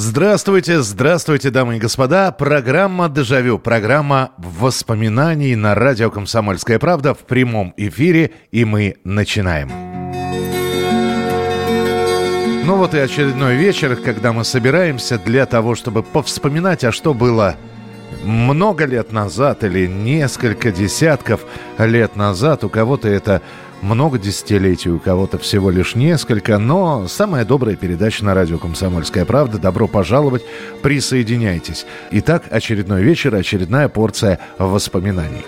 Здравствуйте, здравствуйте, дамы и господа. Программа «Дежавю», программа воспоминаний на радио «Комсомольская правда» в прямом эфире, и мы начинаем. Ну вот и очередной вечер, когда мы собираемся для того, чтобы повспоминать, а что было много лет назад или несколько десятков лет назад. У кого-то это много десятилетий, у кого-то всего лишь несколько, но самая добрая передача на радио «Комсомольская правда». Добро пожаловать, присоединяйтесь. Итак, очередной вечер, очередная порция воспоминаний.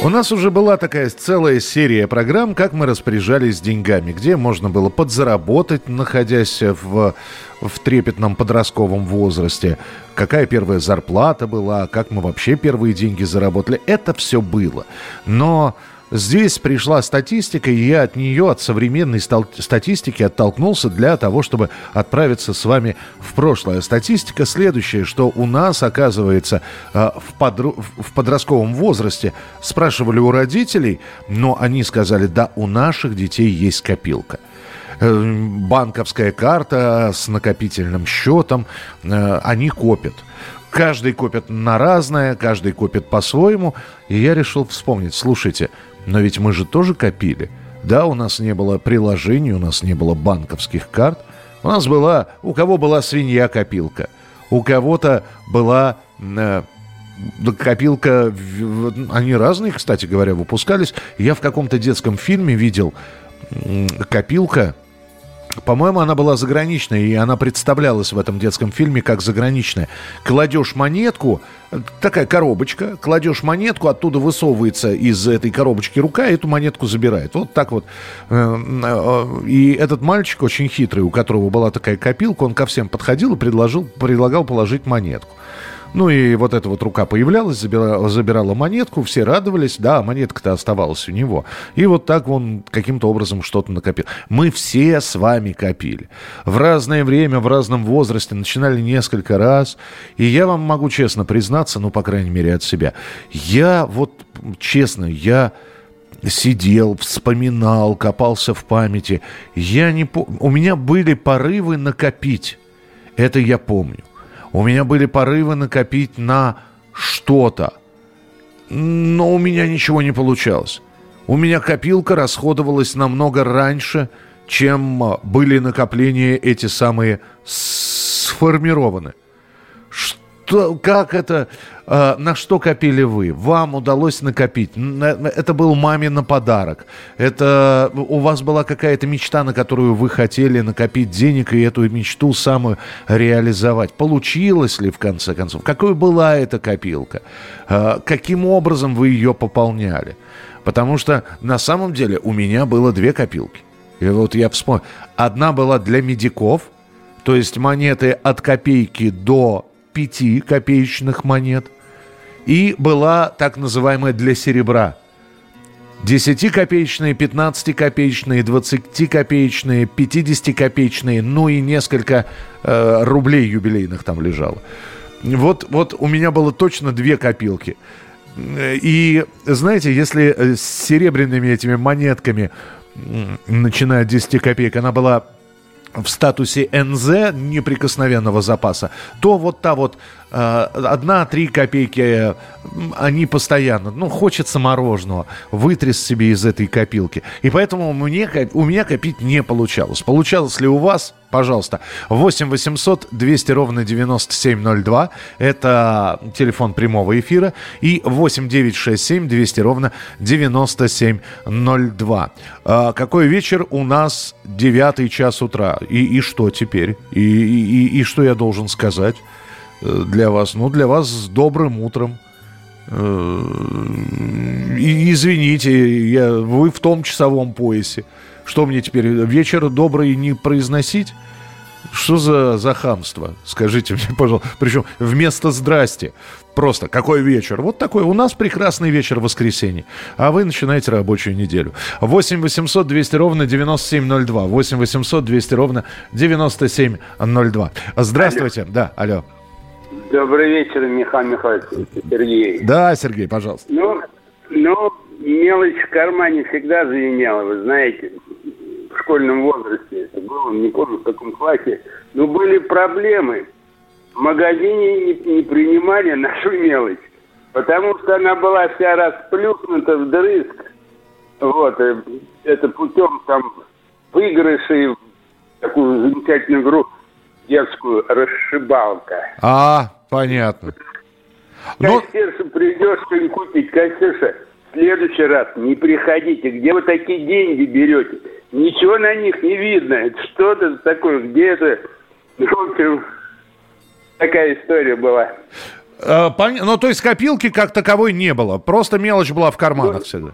У нас уже была такая целая серия программ, как мы распоряжались деньгами, где можно было подзаработать, находясь в, в трепетном подростковом возрасте, какая первая зарплата была, как мы вообще первые деньги заработали. Это все было. Но Здесь пришла статистика, и я от нее, от современной статистики оттолкнулся для того, чтобы отправиться с вами в прошлое. Статистика следующая, что у нас, оказывается, э, в, подру... в подростковом возрасте спрашивали у родителей, но они сказали, да, у наших детей есть копилка э, банковская карта с накопительным счетом, э, они копят. Каждый копит на разное, каждый копит по-своему. И я решил вспомнить, слушайте, но ведь мы же тоже копили. Да, у нас не было приложений, у нас не было банковских карт. У нас была, у кого была свинья-копилка, у кого-то была э, копилка, они разные, кстати говоря, выпускались. Я в каком-то детском фильме видел копилка, по-моему, она была заграничная, и она представлялась в этом детском фильме как заграничная. Кладешь монетку, такая коробочка, кладешь монетку, оттуда высовывается из этой коробочки рука, и эту монетку забирает. Вот так вот. Э, э, и этот мальчик очень хитрый, у которого была такая копилка, он ко всем подходил и предложил, предлагал положить монетку. Ну и вот эта вот рука появлялась, забирала, забирала монетку, все радовались, да, монетка-то оставалась у него. И вот так он каким-то образом что-то накопил. Мы все с вами копили. В разное время, в разном возрасте, начинали несколько раз. И я вам могу честно признаться, ну, по крайней мере, от себя. Я вот, честно, я сидел, вспоминал, копался в памяти. Я не по... У меня были порывы накопить. Это я помню. У меня были порывы накопить на что-то. Но у меня ничего не получалось. У меня копилка расходовалась намного раньше, чем а, были накопления эти самые сформированы. Что, как это на что копили вы? Вам удалось накопить? Это был маме на подарок. Это у вас была какая-то мечта, на которую вы хотели накопить денег и эту мечту самую реализовать. Получилось ли в конце концов? Какой была эта копилка? Э, каким образом вы ее пополняли? Потому что на самом деле у меня было две копилки. И вот я вспомнил. Одна была для медиков, то есть монеты от копейки до пяти копеечных монет – и была так называемая для серебра. 10-копеечные, 15-копеечные, 20-копеечные, 50-копеечные, ну и несколько э, рублей юбилейных там лежало. Вот, вот у меня было точно две копилки. И знаете, если э, с серебряными этими монетками, начиная от 10 копеек, она была в статусе НЗ неприкосновенного запаса, то вот та вот одна-три копейки, э, они постоянно, ну, хочется мороженого, вытряс себе из этой копилки. И поэтому мне, у меня копить не получалось. Получалось ли у вас? Пожалуйста. 8 800 200 ровно 9702. Это телефон прямого эфира. И 8 967 200 ровно 9702. А какой вечер у нас 9 час утра? И, и что теперь? И, и, и что я должен сказать? Э, для вас. Ну, для вас с добрым утром. Э, и, извините, я, вы в том часовом поясе. Что мне теперь, вечер добрый не произносить? Что за, за хамство? Скажите мне, пожалуйста. Причем вместо «здрасте». Просто какой вечер? Вот такой. У нас прекрасный вечер в воскресенье. А вы начинаете рабочую неделю. 8 800 200 ровно 9702. 8 800 200 ровно 9702. Здравствуйте. Алло. Да, алло. Добрый вечер, Михаил Михайлович. Сергей. Да, Сергей, пожалуйста. Ну, ну, мелочь в кармане всегда звенела, вы знаете в школьном возрасте это было, не помню в каком классе, но были проблемы. В магазине не, не принимали нашу мелочь, потому что она была вся расплюснута в дрызг. Вот, э, это путем там выигрышей такую замечательную игру детскую «Расшибалка». А, понятно. Кассирша, Но... придешь что-нибудь купить, кассирша, в следующий раз не приходите. Где вы такие деньги берете? Ничего на них не видно. Это что-то такое, где это... В общем, такая история была. А, пон... Ну, то есть копилки как таковой не было. Просто мелочь была в карманах ну, всегда.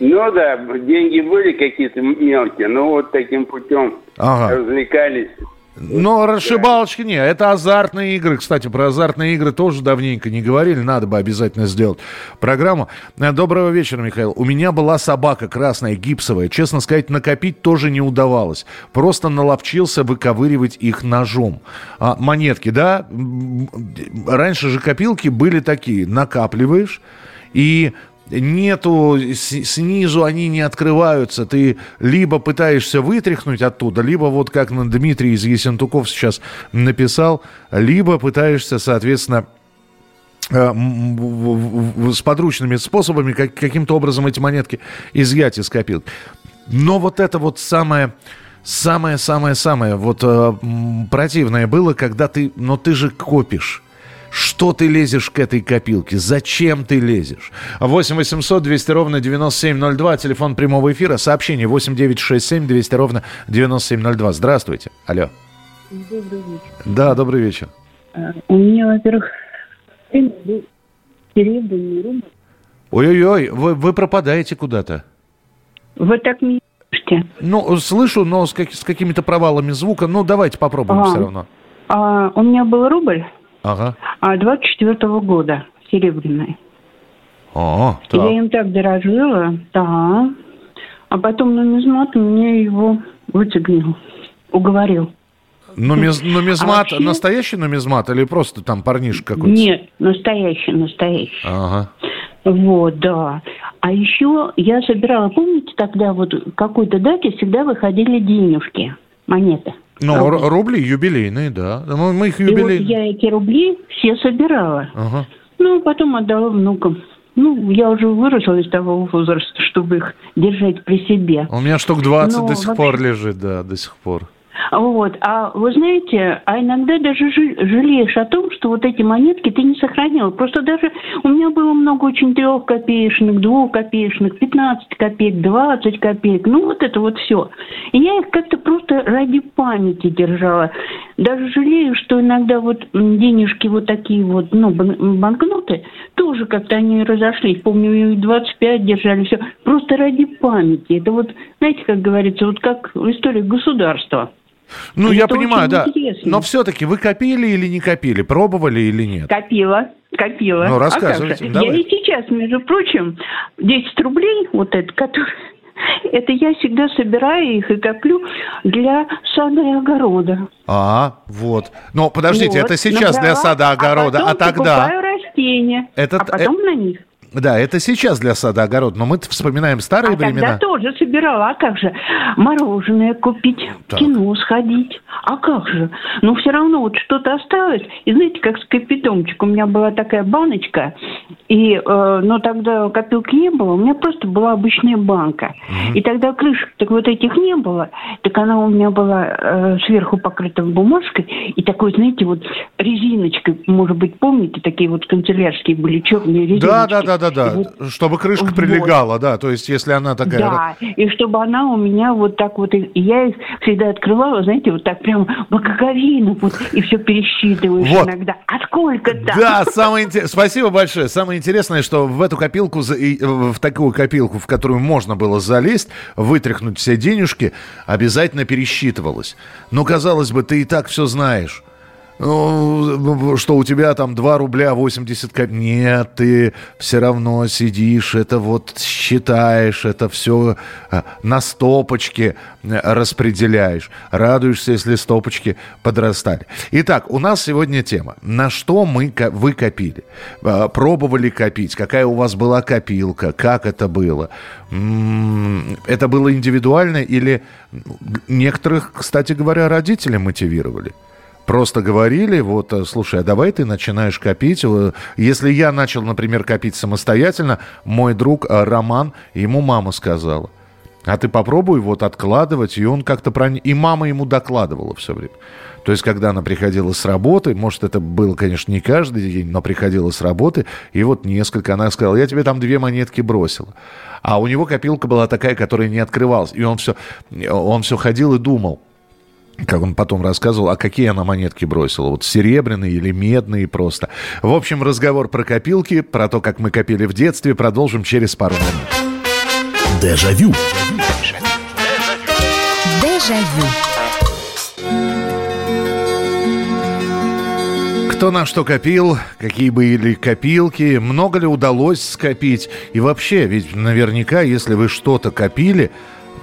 Ну да, деньги были какие-то мелкие, но вот таким путем ага. развлекались. Но расшибалочки не, это азартные игры. Кстати, про азартные игры тоже давненько не говорили, надо бы обязательно сделать программу. Э, доброго вечера, Михаил. У меня была собака красная, гипсовая. Честно сказать, накопить тоже не удавалось. Просто наловчился выковыривать их ножом. А, монетки, да? Раньше же копилки были такие. Накапливаешь и нету, снизу они не открываются. Ты либо пытаешься вытряхнуть оттуда, либо вот как Дмитрий из Есентуков сейчас написал, либо пытаешься, соответственно, э, с подручными способами как, каким-то образом эти монетки изъять из копилки. Но вот это вот самое самое-самое-самое вот э, противное было, когда ты, но ты же копишь. Что ты лезешь к этой копилке? Зачем ты лезешь? 8 800 200 ровно 9702, телефон прямого эфира, сообщение 8 967 200 ровно 9702. Здравствуйте. Алло. Добрый вечер. Да, добрый вечер. А, у меня, во-первых, серебряный рубль. Ой-ой-ой, вы, вы пропадаете куда-то. Вы так меня слышите? Ну, слышу, но с, как, с какими-то провалами звука. Ну, давайте попробуем а, все равно. А, у меня был рубль. Ага. А 24 года, серебряный. О, так. Я им так дорожила, да. А потом нумизмат мне его вытягнул, уговорил. Нумиз, нумизмат, а вообще... настоящий нумизмат или просто там парнишка какой-то? Нет, настоящий, настоящий. Ага. Вот, да. А еще я собирала, помните, тогда вот какой-то дате всегда выходили денежки, монеты. Ну, рубли. рубли юбилейные, да. Мы, мы их юбилейные. И вот я эти рубли все собирала. Ага. Ну, потом отдала внукам. Ну, я уже выросла из того возраста, чтобы их держать при себе. У меня штук 20 Но до сих вообще... пор лежит, да, до сих пор. Вот. А вы знаете, а иногда даже жалеешь о том, что вот эти монетки ты не сохранил. Просто даже у меня было много очень трех копеечных, двух копеечных, 15 копеек, 20 копеек. Ну, вот это вот все. И я их как-то просто ради памяти держала. Даже жалею, что иногда вот денежки вот такие вот, ну, банкноты, тоже как-то они разошлись. Помню, и 25 держали, все. Просто ради памяти. Это вот, знаете, как говорится, вот как в истории государства. Ну, это я понимаю, да. Интересно. Но все-таки вы копили или не копили? Пробовали или нет? Копила, копила. Ну, рассказывайте. А я и сейчас, между прочим, 10 рублей, вот это, который... Это я всегда собираю их и коплю для сада и огорода. А, вот. Но подождите, вот, это сейчас для сада и огорода, а, а тогда... растения, это, а потом э... на них. Да, это сейчас для сада огород, но мы вспоминаем старые а времена. Тогда тоже собирала. А как же? Мороженое купить, так. кино сходить. А как же? Но все равно вот что-то осталось. И знаете, как с капитомчик. У меня была такая баночка, и, э, но тогда копилки не было. У меня просто была обычная банка. Угу. И тогда крышек так вот этих не было. Так она у меня была э, сверху покрыта бумажкой. И такой, знаете, вот резиночкой, может быть, помните, такие вот канцелярские были черные резиночки. Да, да, да, да, да, вот, чтобы крышка вот. прилегала, да, то есть если она такая... Да, и чтобы она у меня вот так вот, и я их всегда открывала, знаете, вот так прям боковину, вот, и все пересчитываешь вот. иногда. А сколько там? Да, самое интересное, спасибо большое, самое самое интересное, что в эту копилку, в такую копилку, в которую можно было залезть, вытряхнуть все денежки, обязательно пересчитывалось. Но, казалось бы, ты и так все знаешь. Ну, что у тебя там 2 рубля 80 копеек. Нет, ты все равно сидишь, это вот считаешь, это все а, на стопочке э, распределяешь. Радуешься, если стопочки подрастали. Итак, у нас сегодня тема. На что мы, вы копили? А, пробовали копить? Какая у вас была копилка? Как это было? Это было индивидуально или некоторых, кстати говоря, родители мотивировали? Просто говорили, вот, э, слушай, а давай ты начинаешь копить. Э, если я начал, например, копить самостоятельно, мой друг э, Роман, ему мама сказала, а ты попробуй вот откладывать, и он как-то про... И мама ему докладывала все время. То есть, когда она приходила с работы, может, это было, конечно, не каждый день, но приходила с работы, и вот несколько, она сказала, я тебе там две монетки бросила. А у него копилка была такая, которая не открывалась. И он все, он все ходил и думал, как он потом рассказывал, а какие она монетки бросила, вот серебряные или медные просто. В общем, разговор про копилки, про то, как мы копили в детстве, продолжим через пару минут. Дежавю. Дежавю. Кто на что копил, какие были копилки, много ли удалось скопить. И вообще, ведь наверняка, если вы что-то копили,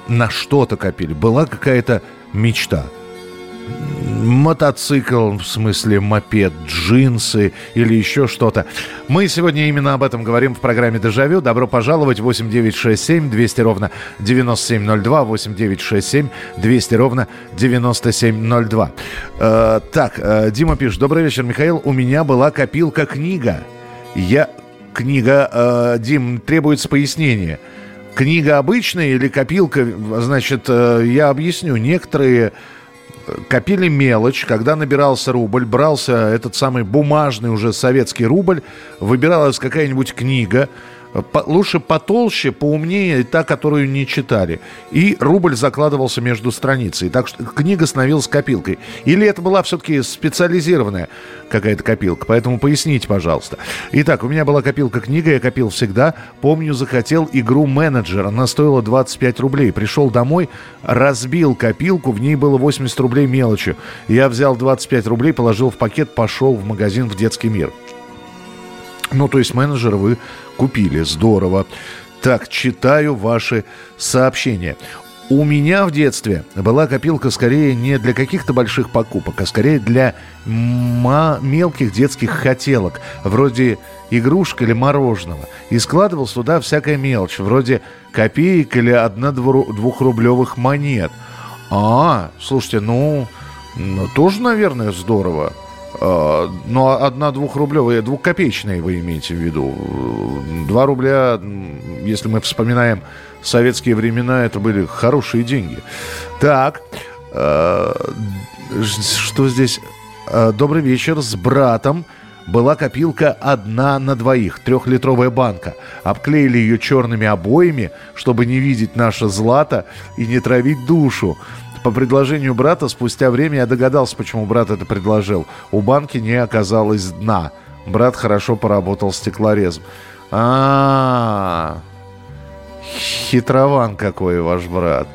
на что-то копили, была какая-то мечта – мотоцикл, в смысле мопед, джинсы или еще что-то. Мы сегодня именно об этом говорим в программе «Дежавю». Добро пожаловать. 8967 200 ровно 9702. 8967 200 ровно 9702. Э, так, э, Дима пишет. Добрый вечер, Михаил. У меня была копилка книга. Я... Книга, э, Дим, требуется пояснение. Книга обычная или копилка? Значит, э, я объясню. Некоторые копили мелочь, когда набирался рубль, брался этот самый бумажный уже советский рубль, выбиралась какая-нибудь книга, по, лучше потолще, поумнее, та, которую не читали. И рубль закладывался между страницей. Так что книга становилась копилкой. Или это была все-таки специализированная какая-то копилка. Поэтому поясните, пожалуйста. Итак, у меня была копилка книга, я копил всегда. Помню, захотел игру менеджера. Она стоила 25 рублей. Пришел домой, разбил копилку, в ней было 80 рублей мелочью. Я взял 25 рублей, положил в пакет, пошел в магазин в детский мир. Ну, то есть менеджера вы купили. Здорово. Так, читаю ваши сообщения. У меня в детстве была копилка скорее не для каких-то больших покупок, а скорее для мелких детских хотелок, вроде игрушек или мороженого. И складывал сюда всякая мелочь, вроде копеек или одно-двухрублевых монет. А, слушайте, ну, ну, тоже, наверное, здорово. А, но одна двухрублевая, двухкопеечная вы имеете в виду. Два рубля, если мы вспоминаем советские времена, это были хорошие деньги. Так, а, что здесь? А, добрый вечер, с братом была копилка одна на двоих, трехлитровая банка. Обклеили ее черными обоями, чтобы не видеть наше злато и не травить душу. По предложению брата спустя время я догадался, почему брат это предложил. У банки не оказалось дна. Брат хорошо поработал стеклорезом. А, -а, -а. Хитрован какой ваш брат.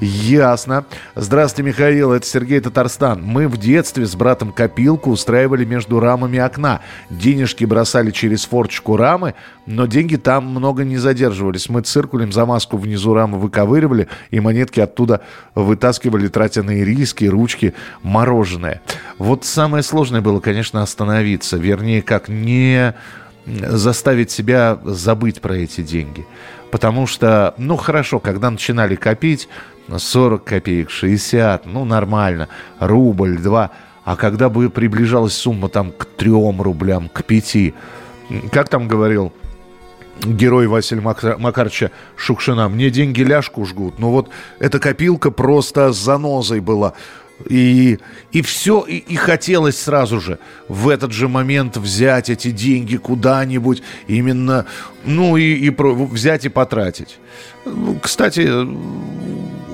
Ясно. Здравствуйте, Михаил, это Сергей Татарстан. Мы в детстве с братом копилку устраивали между рамами окна. Денежки бросали через форчку рамы, но деньги там много не задерживались. Мы циркулем за маску внизу рамы выковыривали и монетки оттуда вытаскивали, тратя на ириски, ручки, мороженое. Вот самое сложное было, конечно, остановиться. Вернее, как не заставить себя забыть про эти деньги. Потому что, ну хорошо, когда начинали копить, 40 копеек, 60, ну нормально, рубль, два. А когда бы приближалась сумма там к 3 рублям, к 5, как там говорил герой Василия Макаровича Шукшина, мне деньги ляжку жгут. Ну вот эта копилка просто занозой была. И, и все, и, и хотелось сразу же в этот же момент взять эти деньги куда-нибудь, именно, ну и, и про, взять и потратить. Ну, кстати,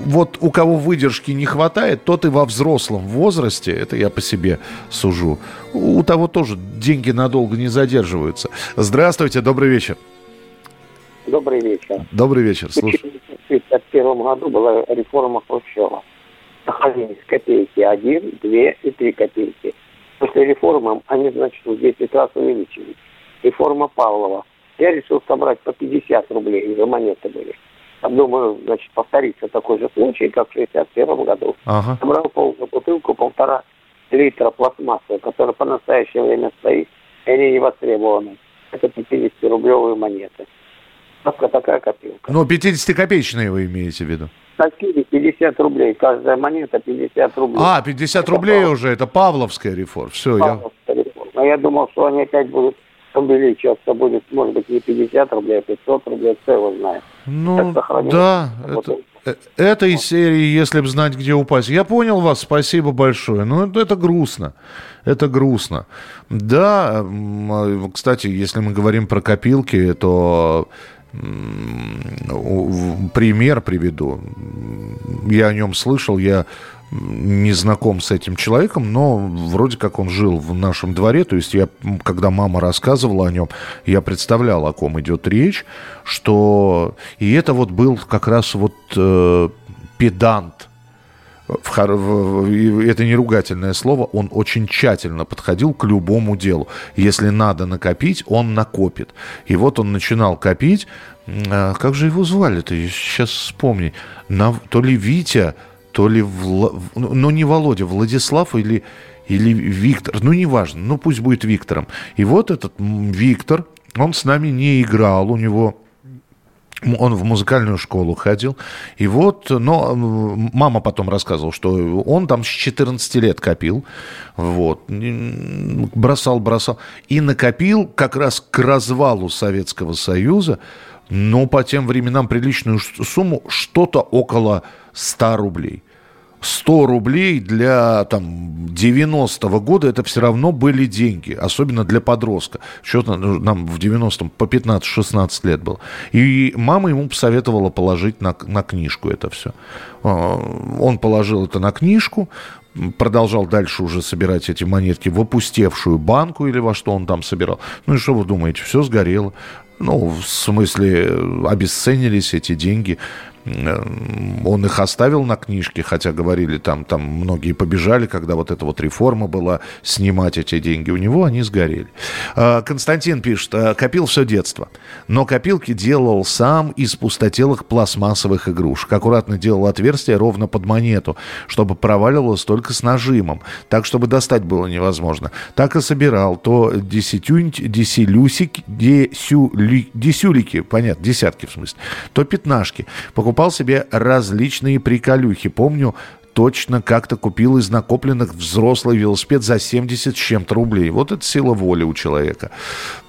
вот у кого выдержки не хватает, тот и во взрослом возрасте, это я по себе сужу, у того тоже деньги надолго не задерживаются. Здравствуйте, добрый вечер. Добрый вечер. Добрый вечер, слушай. В 1951 году была реформа Хрущева находились копейки 1, 2 и 3 копейки. После реформы они, значит, в 10 раз увеличились. Реформа Павлова. Я решил собрать по 50 рублей, уже монеты были. Там, думаю, значит, повторится такой же случай, как в 61 году. Ага. Собрал полную бутылку, полтора литра пластмассы, которая по настоящее время стоит, и они не востребованы. Это 50-рублевые монеты. Только такая копилка. Ну, 50-копеечные вы имеете в виду? Такие 50 рублей. Каждая монета 50 рублей. А, 50 это рублей Павлов. уже, это Павловская реформа. Все, Павловская я... реформа. Я думал, что они опять будут увеличиваться, будет, может быть, не 50 рублей, а 500 рублей, кто его знает. Ну, да, это, э, это из серии «Если бы знать, где упасть». Я понял вас, спасибо большое. Ну, это, это грустно. Это грустно. Да, а, кстати, если мы говорим про копилки, то пример приведу. Я о нем слышал, я не знаком с этим человеком, но вроде как он жил в нашем дворе, то есть я, когда мама рассказывала о нем, я представлял, о ком идет речь, что... И это вот был как раз вот э, педант, в, в, это не ругательное слово, он очень тщательно подходил к любому делу. Если надо накопить, он накопит. И вот он начинал копить. А, как же его звали-то? Сейчас вспомни. На, то ли Витя, то ли... Вла, ну, ну, не Володя, Владислав или, или Виктор. Ну, неважно. Ну, пусть будет Виктором. И вот этот Виктор, он с нами не играл. У него он в музыкальную школу ходил. И вот, но мама потом рассказывала, что он там с 14 лет копил. Вот. Бросал, бросал. И накопил как раз к развалу Советского Союза, но по тем временам приличную сумму, что-то около 100 рублей. 100 рублей для там, 90-го года это все равно были деньги, особенно для подростка. Что-то нам в 90-м по 15-16 лет было. И мама ему посоветовала положить на, на книжку это все. А, он положил это на книжку, продолжал дальше уже собирать эти монетки в опустевшую банку или во что он там собирал. Ну и что вы думаете, все сгорело. Ну, в смысле, обесценились эти деньги. Э, он их оставил на книжке, хотя говорили, там, там многие побежали, когда вот эта вот реформа была, снимать эти деньги. У него они сгорели. А, Константин пишет, «А, копил все детство, но копилки делал сам из пустотелых пластмассовых игрушек. Аккуратно делал отверстие ровно под монету, чтобы проваливалось только с нажимом, так, чтобы достать было невозможно. Так и собирал то десятюнь, десилюсики, десюли, десюлики, понятно, десятки в смысле, то пятнашки. Покупал покупал себе различные приколюхи. Помню, точно как-то купил из накопленных взрослый велосипед за 70 с чем-то рублей. Вот это сила воли у человека.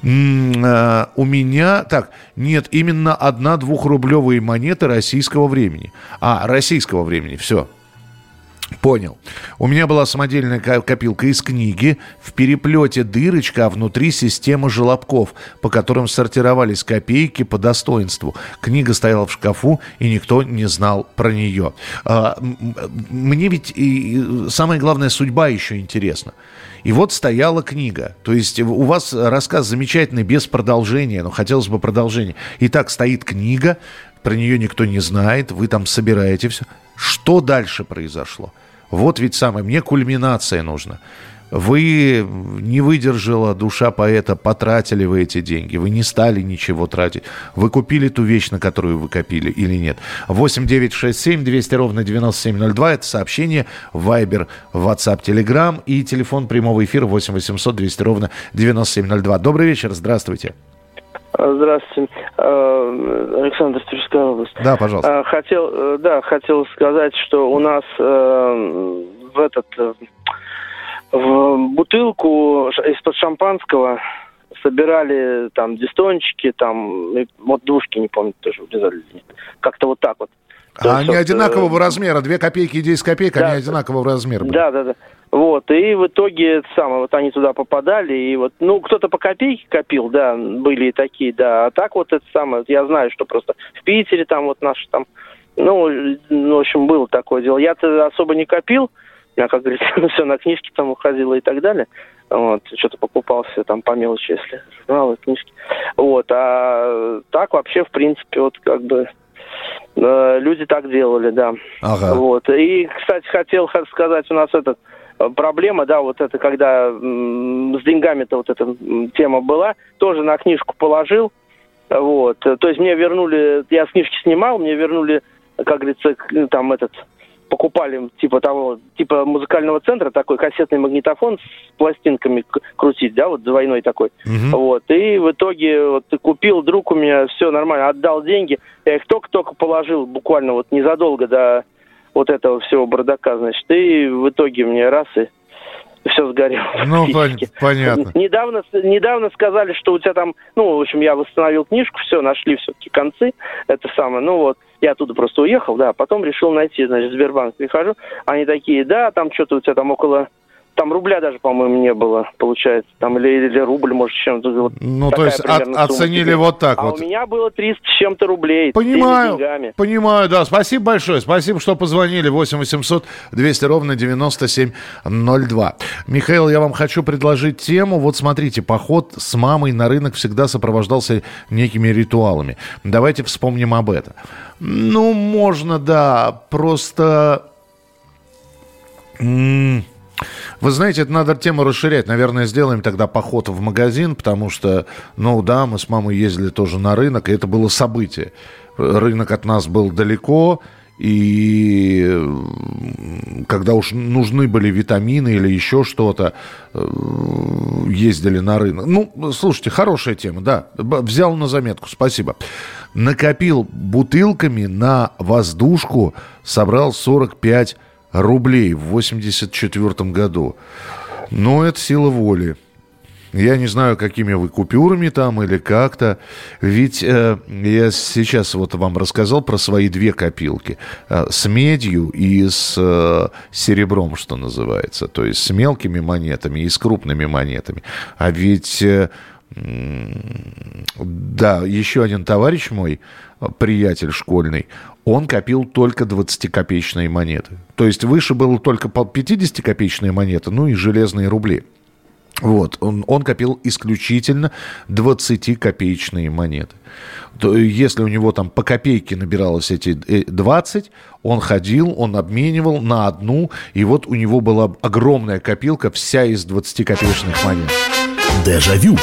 М-м, у меня, так, нет, именно одна двухрублевые монеты российского времени. А, российского времени, все. Понял. У меня была самодельная копилка из книги. В переплете дырочка, а внутри система желобков, по которым сортировались копейки по достоинству. Книга стояла в шкафу, и никто не знал про нее. А, мне ведь и самое главное, судьба еще интересна. И вот стояла книга. То есть у вас рассказ замечательный, без продолжения, но хотелось бы продолжения. Итак, стоит книга, про нее никто не знает, вы там собираете все. Что дальше произошло? Вот ведь самое, мне кульминация нужна. Вы не выдержала душа поэта, потратили вы эти деньги, вы не стали ничего тратить. Вы купили ту вещь, на которую вы копили или нет. 8 9 6 7 200 ровно 9702. Это сообщение, Вайбер, WhatsApp, Telegram и телефон прямого эфира 8 800 200 ровно 9702. Добрый вечер, здравствуйте. Здравствуйте, э, Александр Тверская область. Да, пожалуйста. Э, хотел, э, да, хотел сказать, что у нас в этот в бутылку из-под шампанского собирали там дистончики, там вот двушки, не помню, тоже влезали. Как-то вот так вот. А они одинакового э, размера, 2 копейки и 10 копеек, да, они одинакового размера. Были. Да, да, да. Вот, и в итоге это самое, вот они туда попадали, и вот, ну, кто-то по копейке копил, да, были и такие, да, а так вот это самое, я знаю, что просто в Питере там вот наши там, ну, ну в общем, было такое дело. Я-то особо не копил, я, как говорится, все на книжки там уходило и так далее. Вот, что-то покупался там по мелочи, если журналы, книжки. Вот, а так вообще, в принципе, вот как бы люди так делали, да. Ага. Вот. И, кстати, хотел сказать, у нас этот э, проблема, да, вот это, когда с деньгами-то вот эта тема была, тоже на книжку положил, вот, то есть мне вернули, я с книжки снимал, мне вернули, как говорится, там этот покупали типа того, типа музыкального центра такой кассетный магнитофон с пластинками крутить, да, вот двойной такой. Угу. Вот. И в итоге вот купил друг у меня, все нормально, отдал деньги. Я их только-только положил буквально вот незадолго до вот этого всего бардака, значит. И в итоге мне раз и все сгорело. Ну, понятно. Недавно, недавно сказали, что у тебя там, ну, в общем, я восстановил книжку, все, нашли все-таки концы, это самое, ну вот, я оттуда просто уехал, да, потом решил найти, значит, Сбербанк прихожу, они такие, да, там что-то у тебя там около там рубля даже, по-моему, не было, получается. Там или, или рубль, может, чем-то. Вот ну, то есть от, оценили вот так а вот. у меня было 300 с чем-то рублей. Понимаю, понимаю, да. Спасибо большое. Спасибо, что позвонили. 8 800 200 ровно 9702. Михаил, я вам хочу предложить тему. Вот смотрите, поход с мамой на рынок всегда сопровождался некими ритуалами. Давайте вспомним об этом. Ну, можно, да, просто... М- вы знаете, это надо тему расширять. Наверное, сделаем тогда поход в магазин, потому что, ну да, мы с мамой ездили тоже на рынок, и это было событие. Рынок от нас был далеко, и когда уж нужны были витамины или еще что-то, э, ездили на рынок. Ну, слушайте, хорошая тема, да. Взял на заметку, спасибо. Накопил бутылками на воздушку, собрал 45 рублей в 84 году. Но это сила воли. Я не знаю, какими вы купюрами там или как-то. Ведь э, я сейчас вот вам рассказал про свои две копилки. Э, с медью и с э, серебром, что называется. То есть с мелкими монетами и с крупными монетами. А ведь... Э, да, еще один товарищ мой, приятель школьный, он копил только 20-копеечные монеты. То есть выше было только 50-копеечные монеты, ну и железные рубли. Вот, он, он копил исключительно 20-копеечные монеты. То, если у него там по копейке набиралось эти 20, э, он ходил, он обменивал на одну, и вот у него была огромная копилка вся из 20-копеечных монет. Дежавю.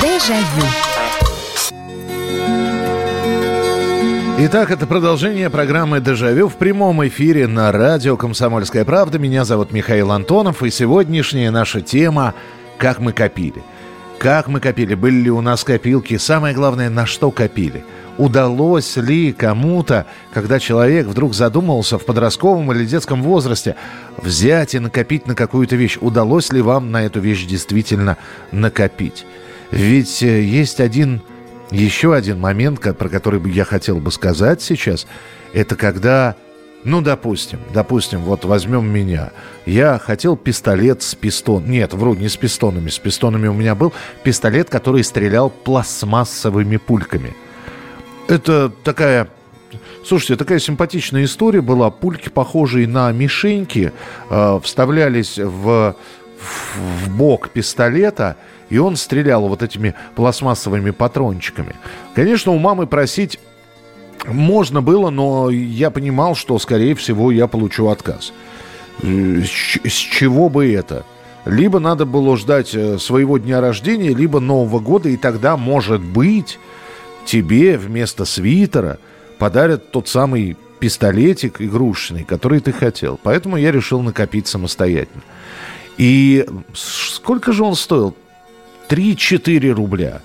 Дежавю. Итак, это продолжение программы «Дежавю» в прямом эфире на радио «Комсомольская правда». Меня зовут Михаил Антонов, и сегодняшняя наша тема «Как мы копили». Как мы копили, были ли у нас копилки, самое главное, на что копили. Удалось ли кому-то, когда человек вдруг задумался в подростковом или детском возрасте, взять и накопить на какую-то вещь, удалось ли вам на эту вещь действительно накопить? Ведь э, есть один еще один момент, про который я хотел бы сказать сейчас, это когда, ну, допустим, допустим, вот возьмем меня. Я хотел пистолет с пистон. Нет, вру, не с пистонами. С пистонами у меня был пистолет, который стрелял пластмассовыми пульками. Это такая Слушайте, такая симпатичная история была. Пульки, похожие на мишеньки, э, вставлялись в, в, в бок пистолета – и он стрелял вот этими пластмассовыми патрончиками. Конечно, у мамы просить можно было, но я понимал, что, скорее всего, я получу отказ. Э, с чего бы это? Либо надо было ждать э, своего дня рождения, либо Нового года, и тогда, может быть, тебе вместо свитера подарят тот самый пистолетик игрушечный, который ты хотел. Поэтому я решил накопить самостоятельно. И сколько же он стоил? 3-4 рубля.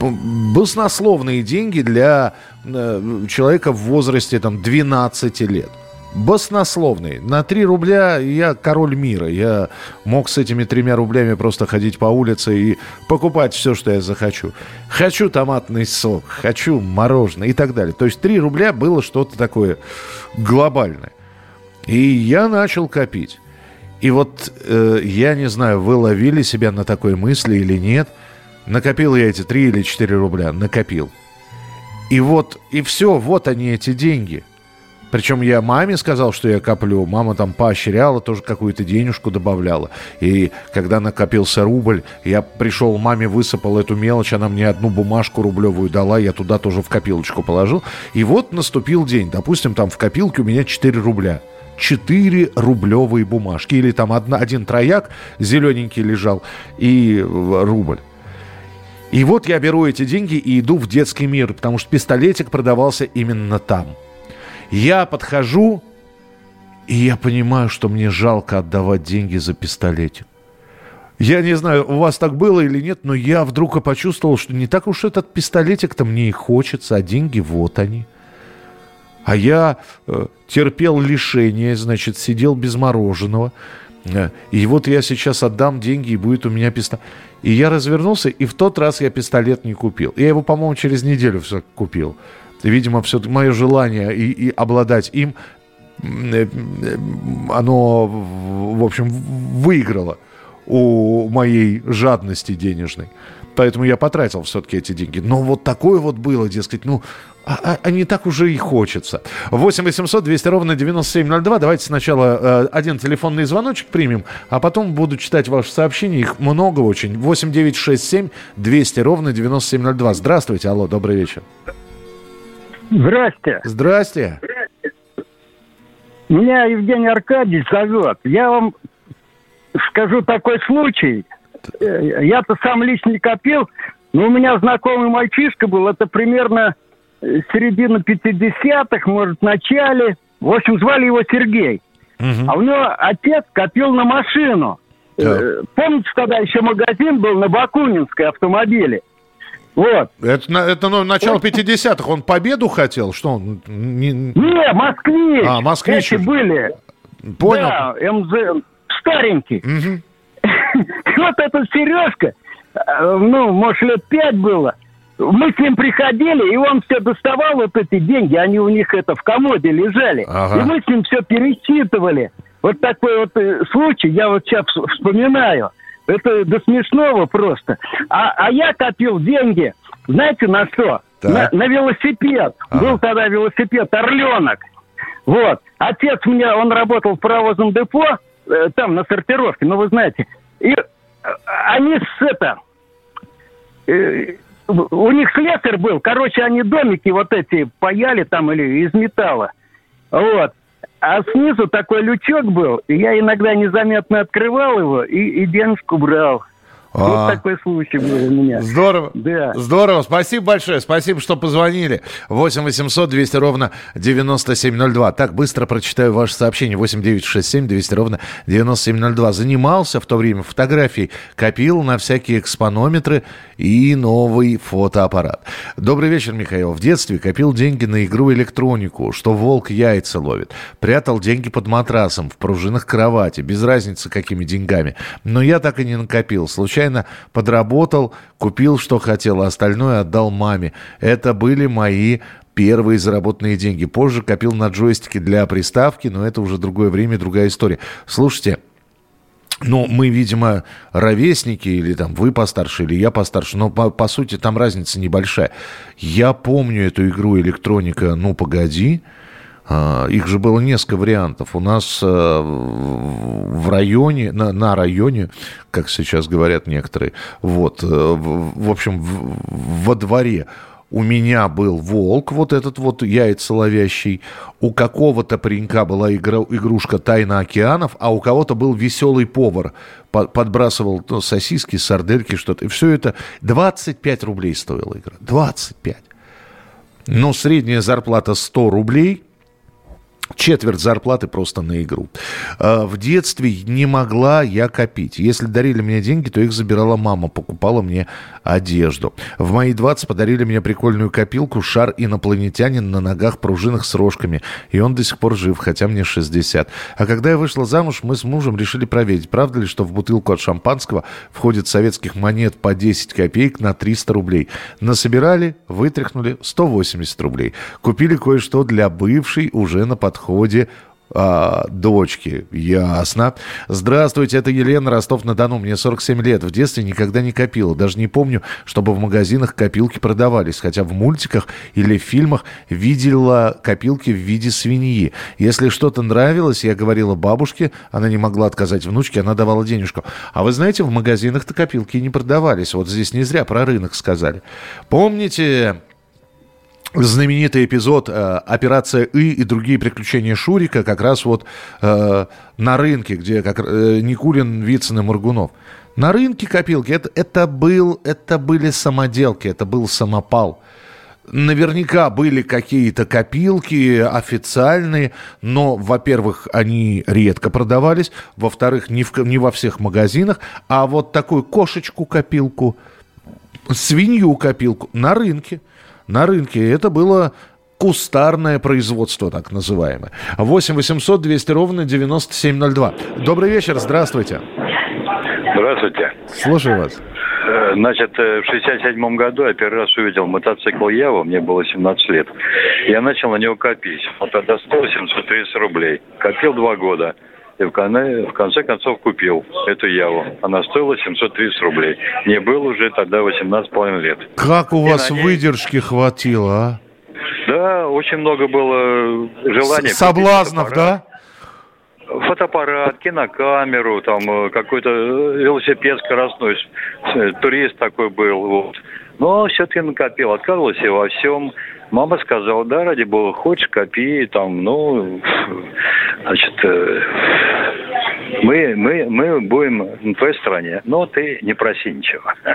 Баснословные деньги для э, человека в возрасте там, 12 лет. баснословный. На 3 рубля я король мира. Я мог с этими тремя рублями просто ходить по улице и покупать все, что я захочу. Хочу томатный сок, хочу мороженое и так далее. То есть 3 рубля было что-то такое глобальное. И я начал копить. И вот э, я не знаю, вы ловили себя на такой мысли или нет. Накопил я эти 3 или 4 рубля. Накопил. И вот, и все, вот они эти деньги – причем я маме сказал, что я коплю. Мама там поощряла, тоже какую-то денежку добавляла. И когда накопился рубль, я пришел, маме высыпал эту мелочь, она мне одну бумажку рублевую дала, я туда тоже в копилочку положил. И вот наступил день. Допустим, там в копилке у меня 4 рубля. 4 рублевые бумажки. Или там одна, один трояк зелененький лежал и рубль. И вот я беру эти деньги и иду в детский мир, потому что пистолетик продавался именно там – я подхожу, и я понимаю, что мне жалко отдавать деньги за пистолетик. Я не знаю, у вас так было или нет, но я вдруг и почувствовал, что не так уж этот пистолетик-то мне и хочется, а деньги вот они. А я э, терпел лишение, значит, сидел без мороженого. Э, и вот я сейчас отдам деньги, и будет у меня пистолет. И я развернулся, и в тот раз я пистолет не купил. Я его, по-моему, через неделю все купил видимо, все мое желание и, и обладать им, э, оно, в общем, выиграло у моей жадности денежной. Поэтому я потратил все-таки эти деньги. Но вот такое вот было, дескать, ну, а, а, а не так уже и хочется. 8 800 200 ровно 9702. Давайте сначала э, один телефонный звоночек примем, а потом буду читать ваши сообщения. Их много очень. 8 9 6 7 200 ровно 9702. Здравствуйте, алло, добрый вечер. Здрасте. Здрасте. Меня Евгений Аркадьевич зовет. Я вам скажу такой случай. Э, я-то сам лично не копил, но у меня знакомый мальчишка был, это примерно середина 50-х, может, в начале. В общем, звали его Сергей. Угу. А у него отец копил на машину. Да. Э, помните, тогда еще магазин был на Бакунинской автомобиле? Вот. Это, это ну, начало 50-х. Он победу хотел? Что он? Не, не москвич. А, москвич. Эти были. Понял. Да, МЗ. Старенький. Угу. Вот эта Сережка, э, ну, может, лет пять было. Мы с ним приходили, и он все доставал вот эти деньги, они у них это в комоде лежали. Ага. И мы с ним все пересчитывали. Вот такой вот э, случай, я вот сейчас вспоминаю. Это до смешного просто. А, а я копил деньги, знаете, на что? На, на велосипед. Ага. Был тогда велосипед «Орленок». Вот. Отец у меня, он работал в паровозном депо, э, там, на сортировке, ну, вы знаете. И э, они с это... Э, у них слесарь был, короче, они домики вот эти паяли там или из металла. Вот. А снизу такой лючок был, и я иногда незаметно открывал его и, и денежку брал. А. Вот такой случай был у меня. Здорово. Да. Здорово. Спасибо большое. Спасибо, что позвонили. 8 800 200 ровно 9702. Так, быстро прочитаю ваше сообщение. 8 967 200 ровно 9702. Занимался в то время фотографией. Копил на всякие экспонометры и новый фотоаппарат. Добрый вечер, Михаил. В детстве копил деньги на игру электронику, что волк яйца ловит. Прятал деньги под матрасом, в пружинах кровати. Без разницы, какими деньгами. Но я так и не накопил. Случайно случайно подработал, купил, что хотел, а остальное отдал маме. Это были мои первые заработанные деньги. Позже копил на джойстике для приставки, но это уже другое время, другая история. Слушайте, ну, мы, видимо, ровесники, или там вы постарше, или я постарше, но по, по сути там разница небольшая. Я помню эту игру электроника «Ну, погоди», их же было несколько вариантов. У нас э, в районе, на, районе, как сейчас говорят некоторые, вот, э, в, общем, во дворе у меня был волк, вот этот вот яйца ловящий, у какого-то паренька была игрушка «Тайна океанов», а у кого-то был веселый повар, подбрасывал ну, сосиски, сардельки, что-то. И все это 25 рублей стоила игра. 25. Но средняя зарплата 100 рублей – Четверть зарплаты просто на игру. А, в детстве не могла я копить. Если дарили мне деньги, то их забирала мама, покупала мне одежду. В мои 20 подарили мне прикольную копилку, шар инопланетянин на ногах, пружинах с рожками. И он до сих пор жив, хотя мне 60. А когда я вышла замуж, мы с мужем решили проверить, правда ли, что в бутылку от шампанского входит советских монет по 10 копеек на 300 рублей. Насобирали, вытряхнули 180 рублей. Купили кое-что для бывшей уже на подходе подходе а, дочки. Ясно. Здравствуйте, это Елена, Ростов-на-Дону. Мне 47 лет. В детстве никогда не копила. Даже не помню, чтобы в магазинах копилки продавались. Хотя в мультиках или в фильмах видела копилки в виде свиньи. Если что-то нравилось, я говорила бабушке, она не могла отказать внучке, она давала денежку. А вы знаете, в магазинах-то копилки не продавались. Вот здесь не зря про рынок сказали. Помните знаменитый эпизод э, «Операция И» и другие приключения Шурика как раз вот э, на рынке, где как, э, Никулин, Вицин и Моргунов. На рынке копилки это, это, был, это были самоделки, это был самопал. Наверняка были какие-то копилки официальные, но, во-первых, они редко продавались, во-вторых, не, в, не во всех магазинах, а вот такую кошечку-копилку, свинью-копилку на рынке – на рынке. Это было кустарное производство, так называемое. 8 800 200 ровно 9702. Добрый вечер, здравствуйте. Здравствуйте. Слушаю вас. Э, значит, э, в 67 году я первый раз увидел мотоцикл Ява, мне было 17 лет. Я начал на него копить. Он тогда стоил 730 рублей. Копил два года. И в, конце, в конце концов купил эту Яву. Она стоила 730 рублей. Мне было уже тогда 18,5 лет. Как у и вас ней... выдержки хватило, а? Да, очень много было желания. С соблазнов, да? Фотоаппарат, кинокамеру, там э, какой-то э, велосипед скоростной, э, турист такой был. Вот. Но все-таки накопил, отказывался во всем. Мама сказала, да, ради бога, хочешь, копи, там, ну, значит, мы, мы, мы будем в твоей стране, но ты не проси ничего.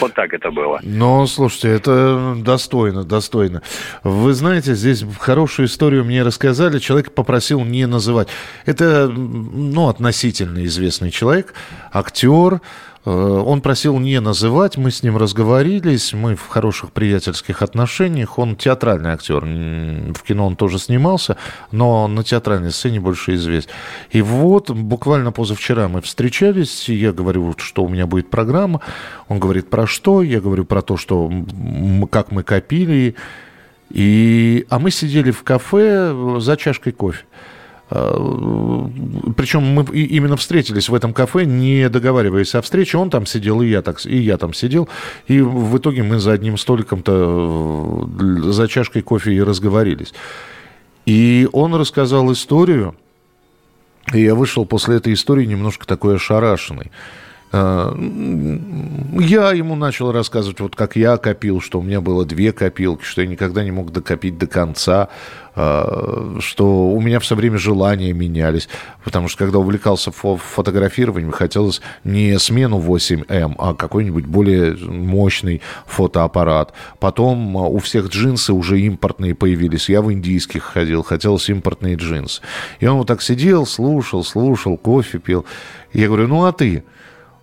Вот так это было. Ну, слушайте, это достойно, достойно. Вы знаете, здесь хорошую историю мне рассказали, человек попросил не называть. Это, ну, относительно известный человек, актер, он просил не называть, мы с ним разговорились, мы в хороших приятельских отношениях. Он театральный актер, в кино он тоже снимался, но на театральной сцене больше известен. И вот буквально позавчера мы встречались, я говорю, что у меня будет программа. Он говорит, про что? Я говорю про то, что как мы копили. И... А мы сидели в кафе за чашкой кофе. Э, Причем мы именно встретились в этом кафе, не договариваясь о встрече. Он там сидел, и я, так, и я там сидел. И в итоге мы за одним столиком-то, э, за чашкой кофе и разговорились. И он рассказал историю, и я вышел после этой истории немножко такой ошарашенный. Э, я ему начал рассказывать, вот как я копил, что у меня было две копилки, что я никогда не мог докопить до конца, э, что у меня все время желания менялись, потому что когда увлекался фо фотографированием, хотелось не смену 8М, а какой-нибудь более мощный фотоаппарат. Потом э, у всех джинсы уже импортные появились, я в индийских ходил, хотелось импортные джинсы. И он вот так сидел, слушал, слушал, кофе пил. Я говорю, ну а ты?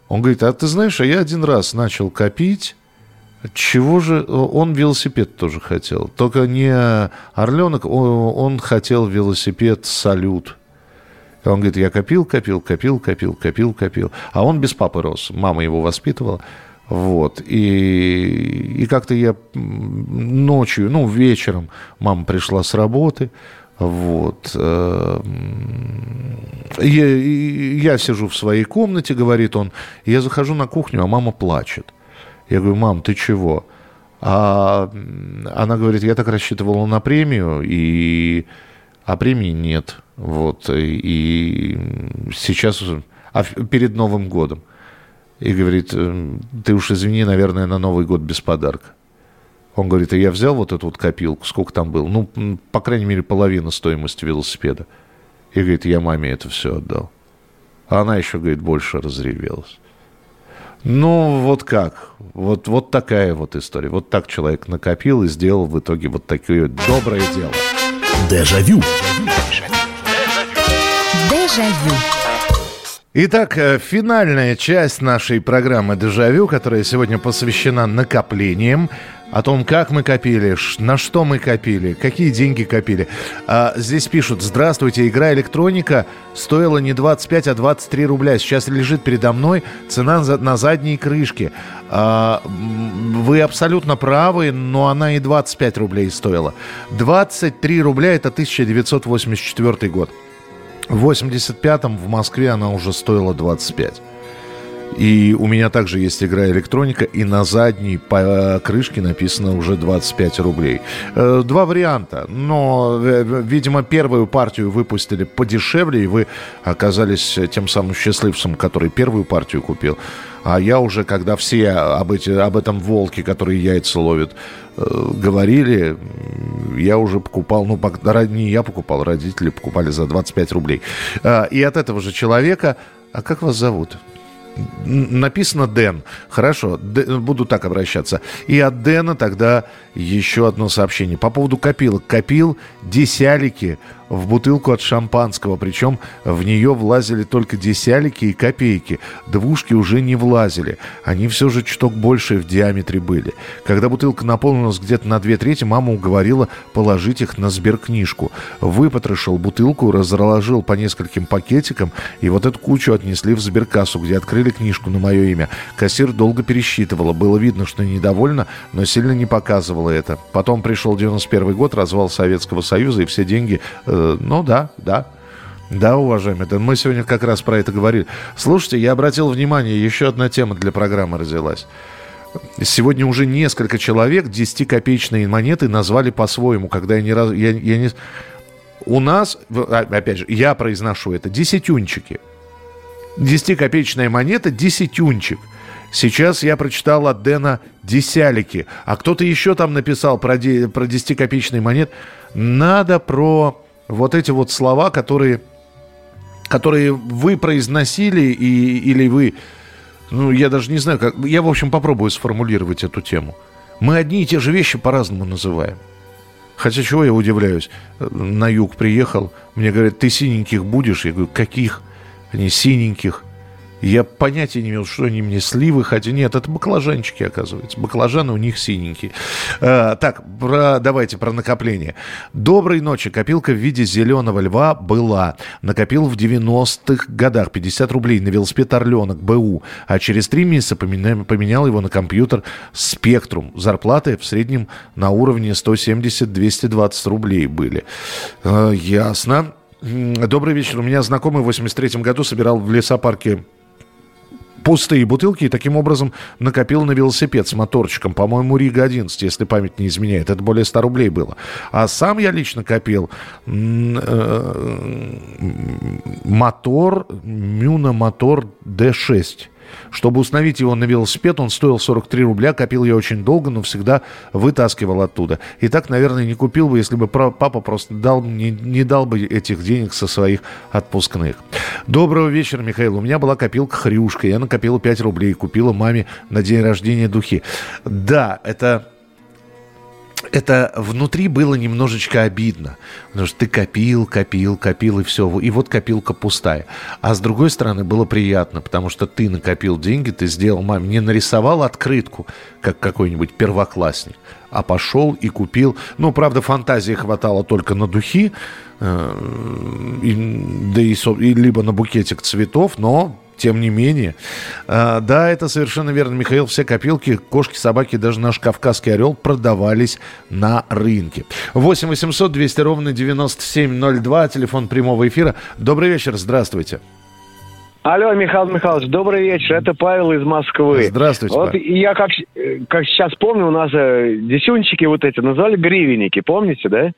Он говорит, а ты знаешь, а я один раз начал копить, чего же... Он велосипед тоже хотел. Только не Орленок, он хотел велосипед «Салют». Он говорит, я копил, копил, копил, копил, копил, копил. А он без папы рос. Мама его воспитывала. Вот. И, и как-то я ночью, ну, вечером мама пришла с работы. Вот. Э, я, я сижу в своей комнате, говорит он. Я захожу на кухню, а мама плачет. Я говорю, мам, ты чего? А она говорит, я так рассчитывала на премию, и... а премии нет. Вот. И сейчас, а перед Новым годом. И говорит, ты уж извини, наверное, на Новый год без подарка. Он говорит, а я взял вот эту вот копилку, сколько там было? Ну, по крайней мере, половина стоимости велосипеда. И говорит, я маме это все отдал. А она еще, говорит, больше разревелась. Ну, вот как? Вот, вот такая вот история. Вот так человек накопил и сделал в итоге вот такое доброе дело. Дежавю. Дежавю. Дежавю. Итак, э, финальная часть нашей программы «Дежавю», которая сегодня посвящена накоплениям, о том, как мы копили, на что мы копили, какие деньги копили. А, здесь пишут, здравствуйте, игра электроника стоила не 25, а 23 рубля. Сейчас лежит передо мной цена на задней крышке. А, вы абсолютно правы, но она и 25 рублей стоила. 23 рубля это 1984 год. В 85-м в Москве она уже стоила 25. И у меня также есть игра электроника, и на задней крышке написано уже 25 рублей. Э, два варианта, но, э, видимо, первую партию выпустили подешевле, и вы оказались тем самым счастливцем, который первую партию купил. А я уже, когда все об, эти, об этом волке, который яйца ловит, э, говорили, я уже покупал, ну, не я покупал, родители покупали за 25 рублей. И от этого же человека, а как вас зовут? Написано Дэн. Хорошо, Дэн, буду так обращаться. И от Дэна тогда еще одно сообщение. По поводу копилок. Копил десялики в бутылку от шампанского, причем в нее влазили только десялики и копейки. Двушки уже не влазили. Они все же чуток больше в диаметре были. Когда бутылка наполнилась где-то на две трети, мама уговорила положить их на сберкнижку. Выпотрошил бутылку, разложил по нескольким пакетикам, и вот эту кучу отнесли в сберкассу, где открыли книжку на мое имя. Кассир долго пересчитывала. Было видно, что недовольна, но сильно не показывала это. Потом пришел 91 год, развал Советского Союза, и все деньги э, ну да, да. Да, уважаемые, это мы сегодня как раз про это говорили. Слушайте, я обратил внимание, еще одна тема для программы родилась. Сегодня уже несколько человек 10-копеечные монеты назвали по-своему, когда я не раз... Я, я не... У нас, а, опять же, я произношу это, десятюнчики. Десятикопеечная монета – десятюнчик. Сейчас я прочитал от Дэна десялики. А кто-то еще там написал про, де, про 10-копеечные монеты. Надо про вот эти вот слова, которые, которые вы произносили и, или вы, ну, я даже не знаю, как, я, в общем, попробую сформулировать эту тему. Мы одни и те же вещи по-разному называем. Хотя чего я удивляюсь? На юг приехал, мне говорят, ты синеньких будешь? Я говорю, каких? Они синеньких. Я понятия не имел, что они мне сливы, хотя нет, это баклажанчики, оказывается. Баклажаны у них синенькие. А, так, про, давайте про накопление. Доброй ночи. Копилка в виде зеленого льва была. Накопил в 90-х годах 50 рублей на велосипед «Орленок» БУ. А через три месяца поменял, поменял его на компьютер «Спектрум». Зарплаты в среднем на уровне 170-220 рублей были. А, ясно. Добрый вечер. У меня знакомый в 83 году собирал в лесопарке пустые бутылки и таким образом накопил на велосипед с моторчиком. По-моему, Рига-11, если память не изменяет. Это более 100 рублей было. А сам я лично копил э, мотор, Мюна мотор D6. Чтобы установить его на велосипед, он стоил 43 рубля, копил я очень долго, но всегда вытаскивал оттуда. И так, наверное, не купил бы, если бы папа просто дал, не, не дал бы этих денег со своих отпускных. Доброго вечера, Михаил. У меня была копилка хрюшка. Я накопила 5 рублей, купила маме на день рождения духи. Да, это это внутри было немножечко обидно, потому что ты копил, копил, копил и все, и вот копилка пустая. А с другой стороны было приятно, потому что ты накопил деньги, ты сделал маме, не нарисовал открытку, как какой-нибудь первоклассник, а пошел и купил. Ну, правда, фантазии хватало только на духи, э, да и, и либо на букетик цветов, но тем не менее. А, да, это совершенно верно, Михаил. Все копилки, кошки, собаки, даже наш кавказский орел продавались на рынке. 8 800 200 ровно 9702, телефон прямого эфира. Добрый вечер, здравствуйте. Алло, Михаил Михайлович, добрый вечер. Это Павел из Москвы. Здравствуйте. Вот Павел. я как, как сейчас помню, у нас э, десюнчики вот эти назвали гривенники, помните, да?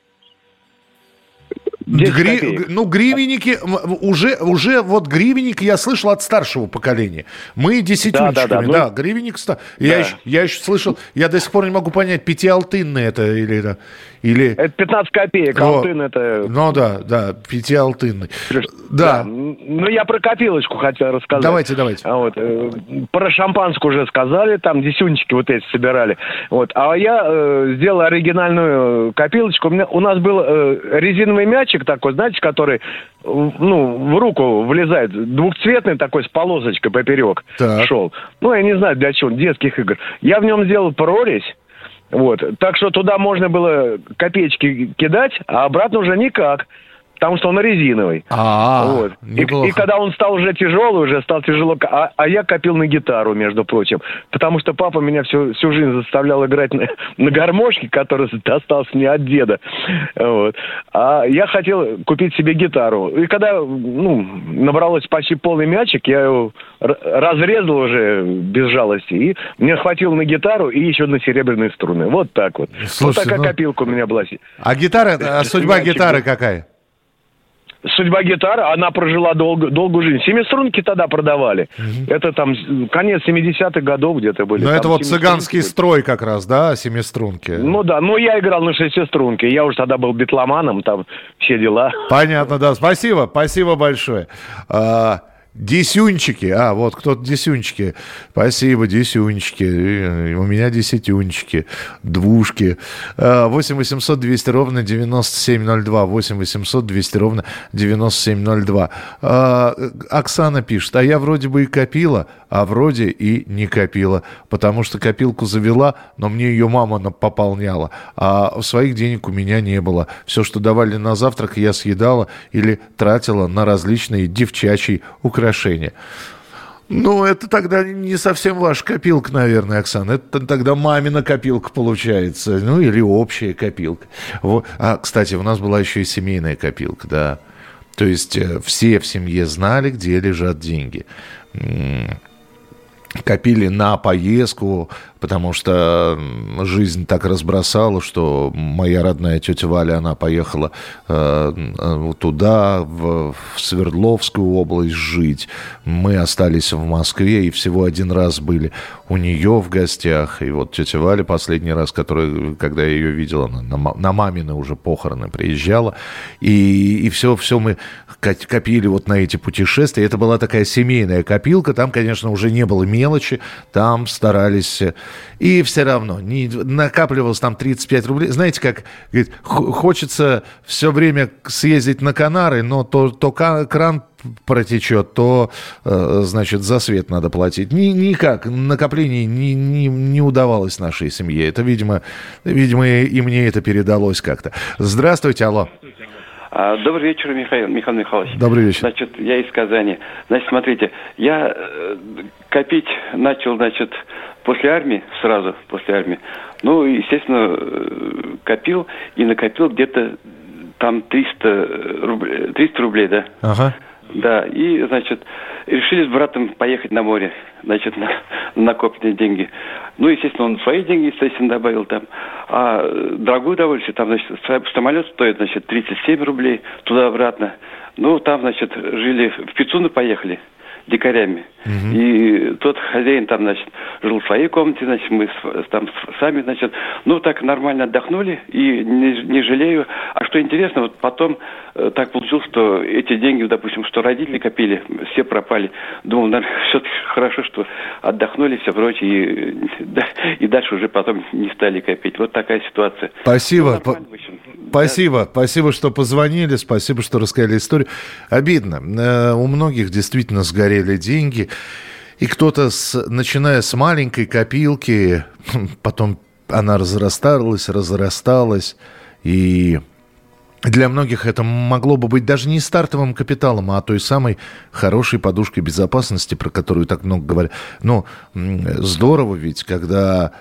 Гри... Ну, гривенники, уже, уже вот гривенник я слышал от старшего поколения. Мы десятючками, да, да, да. да ну, гривенник... Да. Я, еще, я еще слышал, я до сих пор не могу понять, пятиалтынный это или это... Или... Это 15 копеек, О, алтын это... Ну да, да, пятиалтынный. Да. да. Ну я про копилочку хотел рассказать. Давайте, давайте. А вот, э, про шампанское уже сказали, там десюнчики вот эти собирали. Вот. А я э, сделал оригинальную копилочку. У, меня, у нас был э, резиновый мячик, ключик такой, знаете, который ну, в руку влезает, двухцветный такой с полосочкой поперек Так. шел. Ну, я не знаю для чего, детских игр. Я в нем сделал прорезь, вот. Так что туда можно было копеечки кидать, а обратно уже никак. Потому что он резиновый. А, Вот. И, и когда он стал уже тяжелый, уже стал тяжело. А, а я копил на гитару, между прочим. Потому что папа меня всю, всю жизнь заставлял играть на, на гармошке, который достался мне от деда. Вот. А я хотел купить себе гитару. И когда ну, набралось почти полный мячик, я его разрезал уже без жалости. И мне хватило на гитару и еще на серебряные струны. Вот так вот. вот Слушайте, такая ну- копилка у меня была. А гитара, а судьба гитары какая? Судьба гитары, она прожила долго, долгую жизнь. Семиструнки тогда продавали. Это там конец 70-х годов где-то были. Ну, Там это вот цыганский были. строй как раз, да, семиструнки? Ну да, ну я играл на шестиструнке. Я уже тогда был битломаном, там все дела. Понятно, да. Спасибо, спасибо большое. Десюнчики. А, вот кто-то десюнчики. Спасибо, десюнчики. У меня десятюнчики. Двушки. А, 8 800 200 ровно 9702. 8 800 200 ровно 9702. А, Оксана пишет, а я вроде бы и копила, а вроде и не копила. Потому что копилку завела, но мне ее мама пополняла. А своих денег у меня не было. Все, что давали на завтрак, я съедала или тратила на различные девчачьи украшения. Ну, это тогда не совсем ваша копилка, наверное, Оксана. Это тогда мамина копилка получается. Ну, или общая копилка. Вот. А, кстати, у нас была еще и семейная копилка, да. То есть э, все в семье знали, где лежат деньги. Копили на поездку, потому что жизнь так разбросала, что моя родная тетя Валя, она поехала э, э, туда, в, в Свердловскую область жить. Мы остались в Москве и всего один раз были у нее в гостях. И вот тетя Валя последний раз, которая, когда я ее видела, она на, на мамины уже похороны приезжала. И, и все, все мы ко- копили вот на эти путешествия. Это была такая семейная копилка. Там, конечно, уже не было мелочи. Там старались... И все равно не, накапливалось там 35 рублей. Знаете, как говорит, хочется все время съездить на Канары, но то, то кран протечет, то, э, значит, за свет надо платить. Ни, никак накопление не, не, не удавалось нашей семье. Это, видимо, видимо, и и мне это передалось как-то. Здравствуйте, алло. А, Добрый вечер, Михаил, Михаил Михайлович. Добрый вечер. Значит, я из Казани. Значит, смотрите, я э, копить начал, значит, после армии, сразу после армии. Ну, естественно, э, копил и накопил где-то там 300 рублей, 300 рублей, да? Ага. Да, и, значит, решили с братом поехать на море, значит, на, на накопленные деньги. Ну, естественно, он свои деньги, естественно, добавил там. А э, дорогое удовольствие, там, значит, са- самолет стоит, значит, 37 рублей туда-обратно. Ну, там, значит, жили, в Пицуну поехали дикарями. И тот хозяин там, значит, жил в своей комнате, значит, мы там сами, значит, ну, так нормально отдохнули, и не, не жалею. А что интересно, вот потом э, так получилось, что эти деньги, допустим, что родители копили, все пропали. Думал, наверное, все-таки хорошо, что отдохнули, все прочее, и, да, и дальше уже потом не стали копить. Вот такая ситуация. Спасибо. Ну, в общем. Спасибо, спасибо, что позвонили, спасибо, что рассказали историю. Обидно. Э, У многих действительно сгорели деньги. И кто-то, с, начиная с маленькой копилки, потом она разрасталась, разрасталась. И для многих это могло бы быть даже не стартовым капиталом, а той самой хорошей подушкой безопасности, про которую так много говорят. Но здорово ведь, когда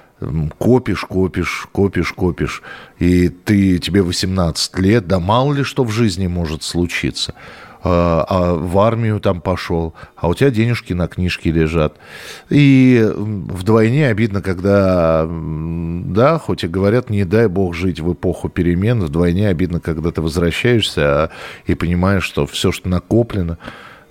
копишь, копишь, копишь, копишь, и ты, тебе 18 лет, да мало ли что в жизни может случиться. А, а в армию там пошел, а у тебя денежки на книжке лежат. И вдвойне обидно, когда, да, хоть и говорят, не дай бог жить в эпоху перемен, вдвойне обидно, когда ты возвращаешься а, и понимаешь, что все, что накоплено,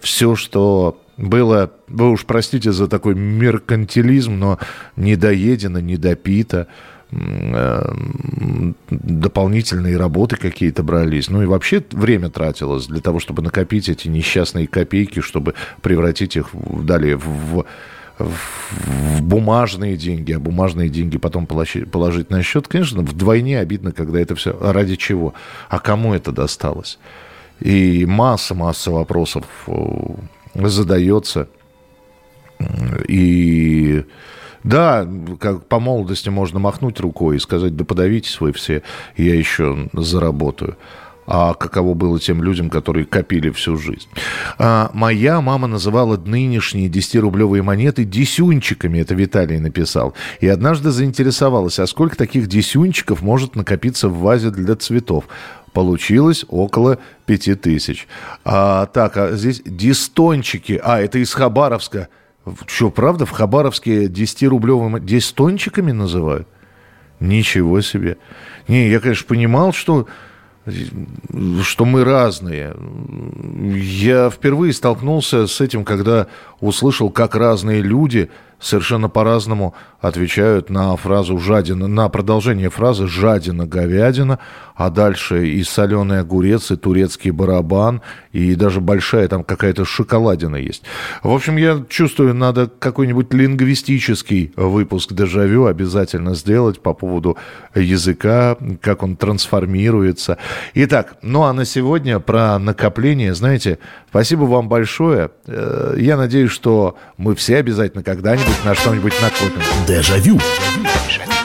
все, что было, вы уж простите за такой меркантилизм, но недоедено, недопито, э, дополнительные работы какие-то брались. Ну и вообще время тратилось для того, чтобы накопить эти несчастные копейки, чтобы превратить их далее в, в бумажные деньги, а бумажные деньги потом положить, на счет, конечно, вдвойне обидно, когда это все ради чего, а кому это досталось. И масса-масса вопросов задается. И да, как по молодости можно махнуть рукой и сказать, да подавитесь вы все, я еще заработаю а каково было тем людям, которые копили всю жизнь. А, моя мама называла нынешние 10-рублевые монеты десюнчиками, это Виталий написал. И однажды заинтересовалась, а сколько таких десюнчиков может накопиться в вазе для цветов? Получилось около пяти тысяч. А, так, а здесь дистончики. А, это из Хабаровска. Что, правда, в Хабаровске 10-рублевыми дистончиками называют? Ничего себе. Не, я, конечно, понимал, что что мы разные. Я впервые столкнулся с этим, когда услышал, как разные люди совершенно по-разному отвечают на фразу «жадина», на продолжение фразы «жадина, говядина», а дальше и соленый огурец, и турецкий барабан, и даже большая там какая-то шоколадина есть. В общем, я чувствую, надо какой-нибудь лингвистический выпуск «Дежавю» обязательно сделать по поводу языка, как он трансформируется. Итак, ну а на сегодня про накопление, знаете, спасибо вам большое. Э, я надеюсь, что мы все обязательно когда-нибудь на что-нибудь накопим. Дежавю. Дежавю.